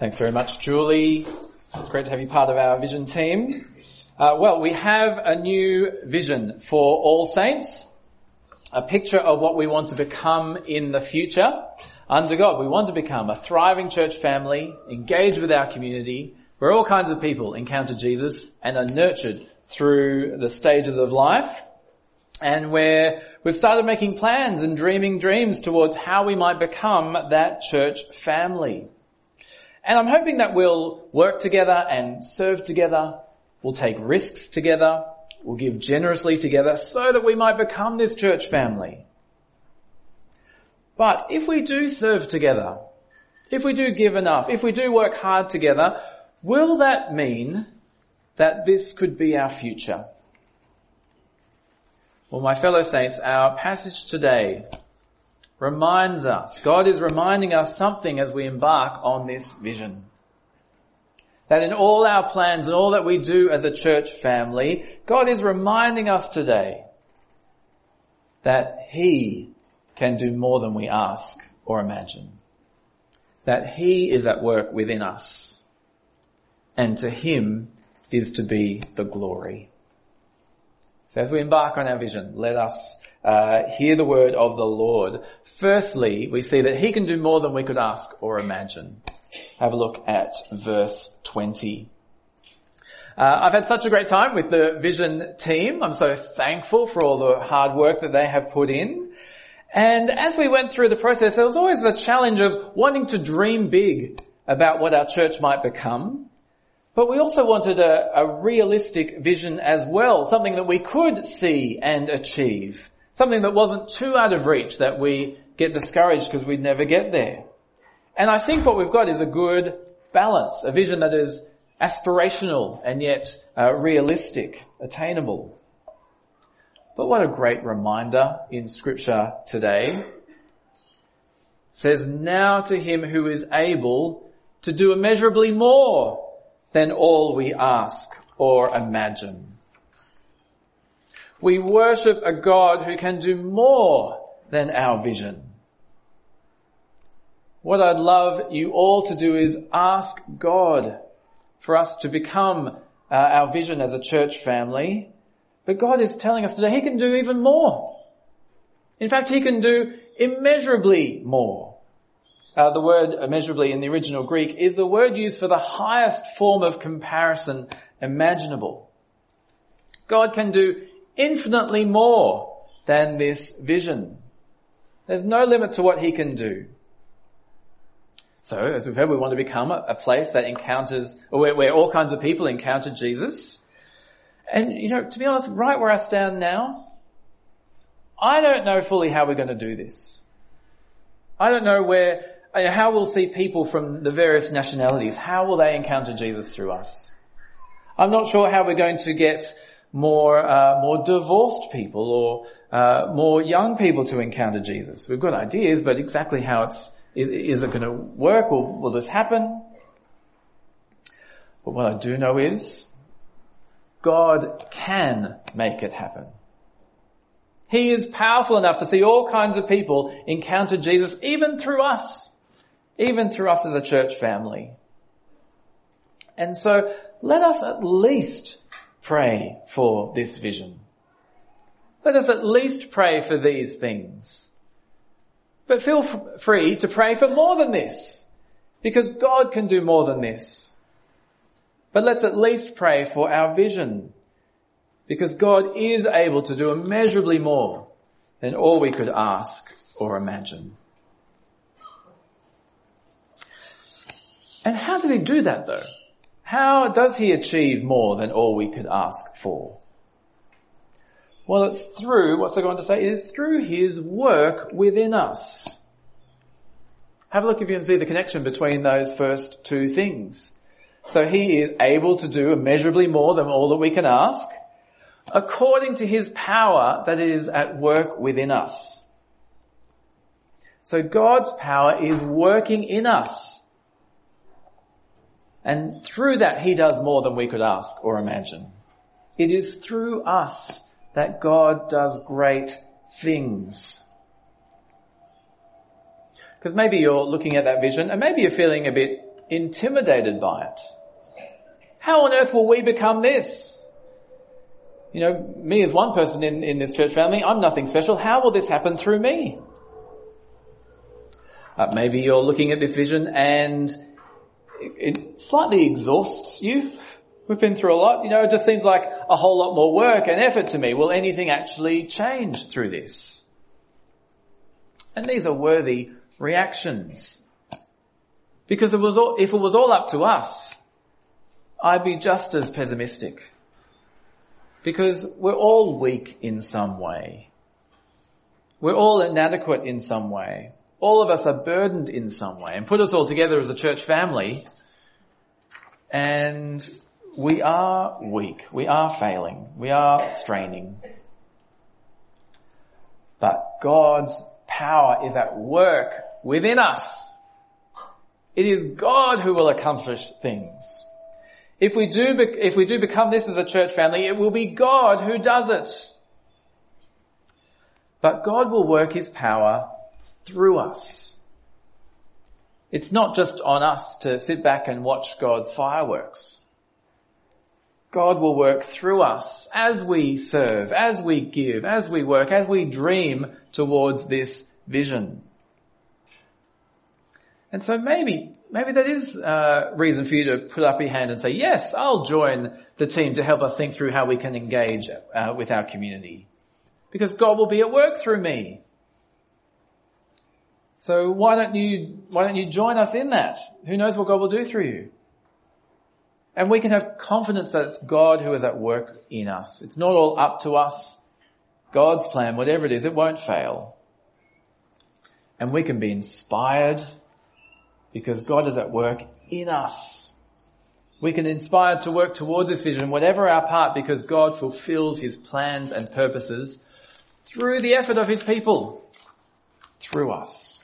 Thanks very much, Julie. It's great to have you part of our vision team. Uh, well, we have a new vision for all saints, a picture of what we want to become in the future under God. We want to become a thriving church family, engaged with our community, where all kinds of people encounter Jesus and are nurtured through the stages of life, and where we've started making plans and dreaming dreams towards how we might become that church family. And I'm hoping that we'll work together and serve together. We'll take risks together. We'll give generously together so that we might become this church family. But if we do serve together, if we do give enough, if we do work hard together, will that mean that this could be our future? Well, my fellow saints, our passage today reminds us, God is reminding us something as we embark on this vision. That in all our plans and all that we do as a church family, God is reminding us today that He can do more than we ask or imagine. That He is at work within us. And to Him is to be the glory. So as we embark on our vision, let us uh, hear the word of the Lord. Firstly, we see that He can do more than we could ask or imagine. Have a look at verse 20. Uh, I've had such a great time with the Vision team. I'm so thankful for all the hard work that they have put in. And as we went through the process, there was always the challenge of wanting to dream big about what our church might become. But we also wanted a, a realistic vision as well, something that we could see and achieve. Something that wasn't too out of reach that we get discouraged because we'd never get there. And I think what we've got is a good balance, a vision that is aspirational and yet uh, realistic, attainable. But what a great reminder in scripture today. It says, now to him who is able to do immeasurably more than all we ask or imagine. We worship a God who can do more than our vision. What I'd love you all to do is ask God for us to become uh, our vision as a church family. But God is telling us today He can do even more. In fact, He can do immeasurably more. Uh, the word immeasurably in the original Greek is the word used for the highest form of comparison imaginable. God can do infinitely more than this vision. There's no limit to what he can do. So, as we've heard, we want to become a, place that encounters, where, where all kinds of people encounter Jesus. And, you know, to be honest, right where I stand now, I don't know fully how we're going to do this. I don't know where, how we'll see people from the various nationalities. How will they encounter Jesus through us? I'm not sure how we're going to get more uh, more divorced people or uh, more young people to encounter Jesus. We've got ideas, but exactly how it's is, it going to work? Will, will this happen? But what I do know is God can make it happen. He is powerful enough to see all kinds of people encounter Jesus even through us, even through us as a church family. And so let us at least pray for this vision. Let us at least pray for these things. But feel f- free to pray for more than this, because God can do more than this. But let's at least pray for our vision, because God is able to do immeasurably more than all we could ask or imagine. And how does he do that though? How does he achieve more than all we could ask for? Well, it's through, what's I going to say, it is through his work within us. Have a look if you can see the connection between those first two things. So he is able to do immeasurably more than all that we can ask, according to his power that is at work within us. So God's power is working in us and through that, He does more than we could ask or imagine. It is through us that God does great things. Because maybe you're looking at that vision and maybe you're feeling a bit intimidated by it. How on earth will we become this? You know, me as one person in, in this church family, I'm nothing special. How will this happen through me? Uh, maybe you're looking at this vision and it, slightly exhausts you. We've been through a lot. You know, it just seems like a whole lot more work and effort to me. Will anything actually change through this? And these are worthy reactions. Because it was all, if it was all up to us, I'd be just as pessimistic. Because we're all weak in some way. We're all inadequate in some way. All of us are burdened in some way. And put us all together as a church family, and we are weak. We are failing. We are straining. But God's power is at work within us. It is God who will accomplish things. If we do, if we do become this as a church family, it will be God who does it. But God will work His power through us. It's not just on us to sit back and watch God's fireworks. God will work through us as we serve, as we give, as we work, as we dream towards this vision. And so maybe, maybe that is a reason for you to put up your hand and say, yes, I'll join the team to help us think through how we can engage uh, with our community. Because God will be at work through me. So why don't you, why don't you join us in that? Who knows what God will do through you? And we can have confidence that it's God who is at work in us. It's not all up to us. God's plan, whatever it is, it won't fail. And we can be inspired because God is at work in us. We can inspire to work towards this vision, whatever our part, because God fulfills his plans and purposes through the effort of his people, through us.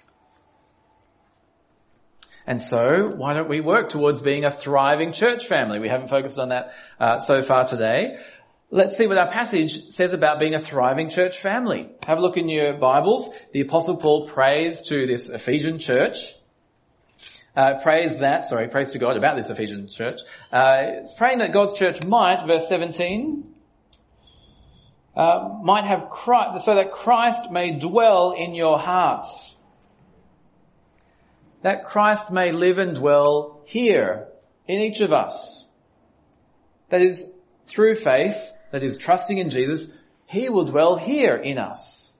And so, why don't we work towards being a thriving church family? We haven't focused on that uh, so far today. Let's see what our passage says about being a thriving church family. Have a look in your Bibles. The Apostle Paul prays to this Ephesian church uh, prays that, sorry, prays to God about this Ephesian church. Uh, praying that God's church might, verse 17, uh, might have Christ, so that Christ may dwell in your hearts. That Christ may live and dwell here in each of us. That is through faith, that is trusting in Jesus, He will dwell here in us.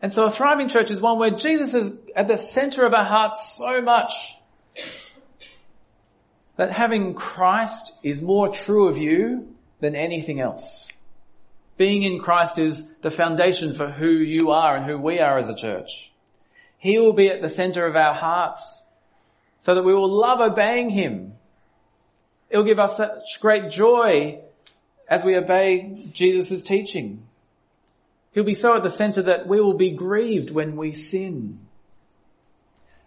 And so a thriving church is one where Jesus is at the center of our hearts so much that having Christ is more true of you than anything else. Being in Christ is the foundation for who you are and who we are as a church. He will be at the center of our hearts so that we will love obeying Him. It will give us such great joy as we obey Jesus' teaching. He'll be so at the center that we will be grieved when we sin.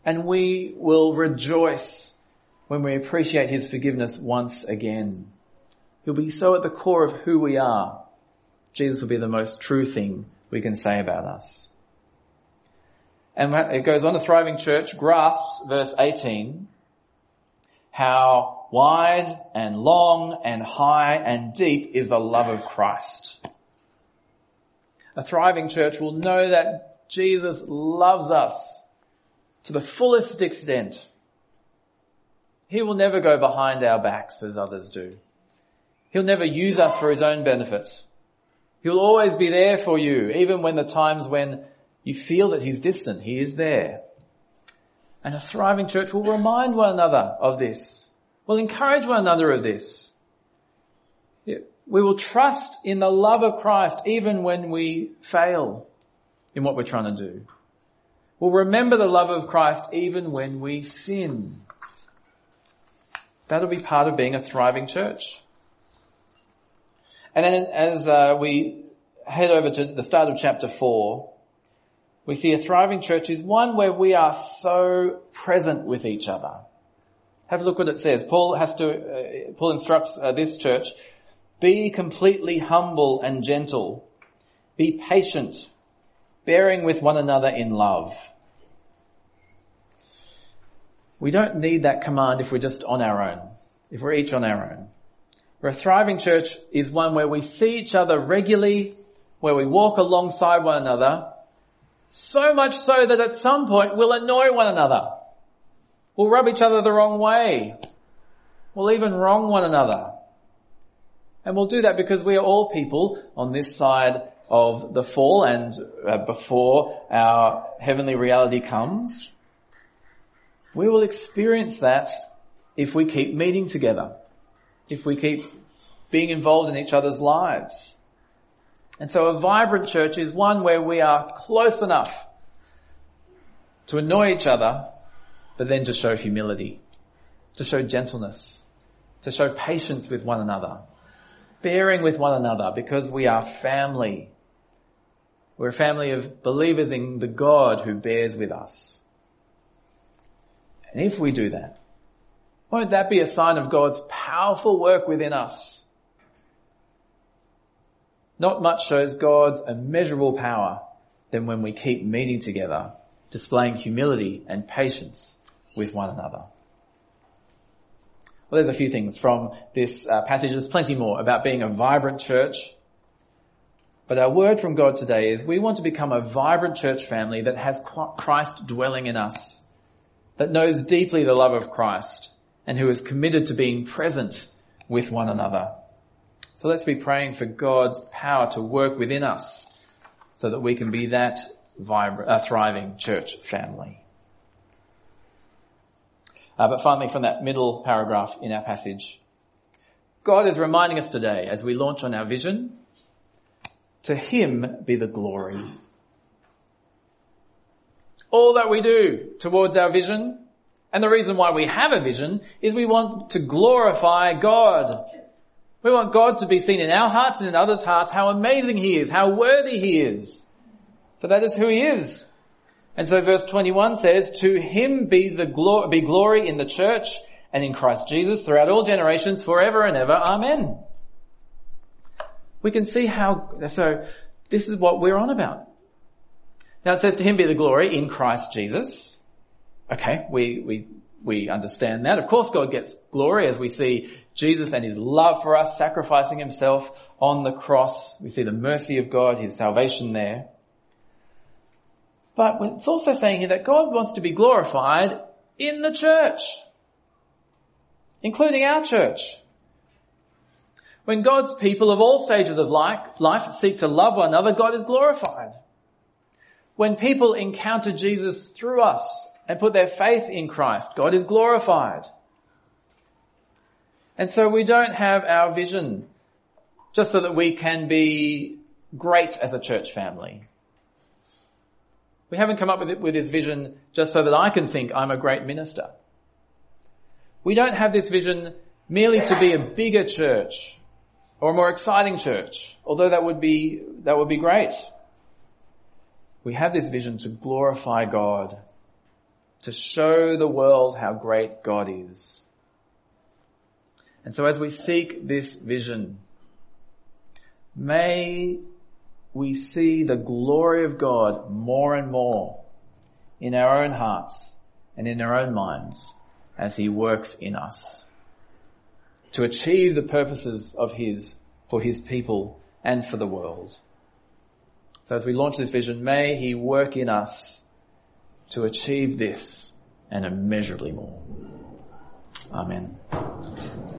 And we will rejoice when we appreciate His forgiveness once again. He'll be so at the core of who we are. Jesus will be the most true thing we can say about us. And it goes on, a thriving church grasps, verse 18, how wide and long and high and deep is the love of Christ. A thriving church will know that Jesus loves us to the fullest extent. He will never go behind our backs as others do. He'll never use us for his own benefit. He'll always be there for you, even when the times when you feel that he's distant, he is there. And a thriving church will remind one another of this. Will encourage one another of this. We will trust in the love of Christ even when we fail in what we're trying to do. We'll remember the love of Christ even when we sin. That'll be part of being a thriving church. And then as uh, we head over to the start of chapter 4, we see a thriving church is one where we are so present with each other. Have a look what it says. Paul has to, uh, Paul instructs uh, this church be completely humble and gentle. Be patient, bearing with one another in love. We don't need that command if we're just on our own, if we're each on our own. Where a thriving church is one where we see each other regularly, where we walk alongside one another, so much so that at some point we'll annoy one another. We'll rub each other the wrong way. We'll even wrong one another. And we'll do that because we are all people on this side of the fall and uh, before our heavenly reality comes. We will experience that if we keep meeting together if we keep being involved in each other's lives. And so a vibrant church is one where we are close enough to annoy each other, but then to show humility, to show gentleness, to show patience with one another, bearing with one another because we are family. We're a family of believers in the God who bears with us. And if we do that, won't that be a sign of God's powerful work within us? Not much shows God's immeasurable power than when we keep meeting together, displaying humility and patience with one another. Well, there's a few things from this uh, passage. There's plenty more about being a vibrant church. But our word from God today is we want to become a vibrant church family that has Christ dwelling in us, that knows deeply the love of Christ, and who is committed to being present with one another. So let's be praying for God's power to work within us so that we can be that vibrant, uh, thriving church family. Uh, but finally from that middle paragraph in our passage, God is reminding us today as we launch on our vision, to Him be the glory. All that we do towards our vision and the reason why we have a vision is we want to glorify God. We want God to be seen in our hearts and in others' hearts how amazing He is, how worthy He is. For that is who He is. And so verse 21 says, to Him be the glory, be glory in the church and in Christ Jesus throughout all generations forever and ever. Amen. We can see how, so this is what we're on about. Now it says to Him be the glory in Christ Jesus. Okay, we, we, we understand that. Of course God gets glory as we see Jesus and his love for us sacrificing himself on the cross. We see the mercy of God, his salvation there. But it's also saying here that God wants to be glorified in the church, including our church. When God's people of all stages of life, seek to love one another, God is glorified. When people encounter Jesus through us and put their faith in Christ, God is glorified. And so we don't have our vision just so that we can be great as a church family. We haven't come up with it with this vision just so that I can think I'm a great minister. We don't have this vision merely to be a bigger church or a more exciting church, although that would be, that would be great. We have this vision to glorify God to show the world how great God is. And so as we seek this vision, may we see the glory of God more and more in our own hearts and in our own minds as He works in us to achieve the purposes of His for His people and for the world. So as we launch this vision, may He work in us to achieve this and immeasurably more. Amen.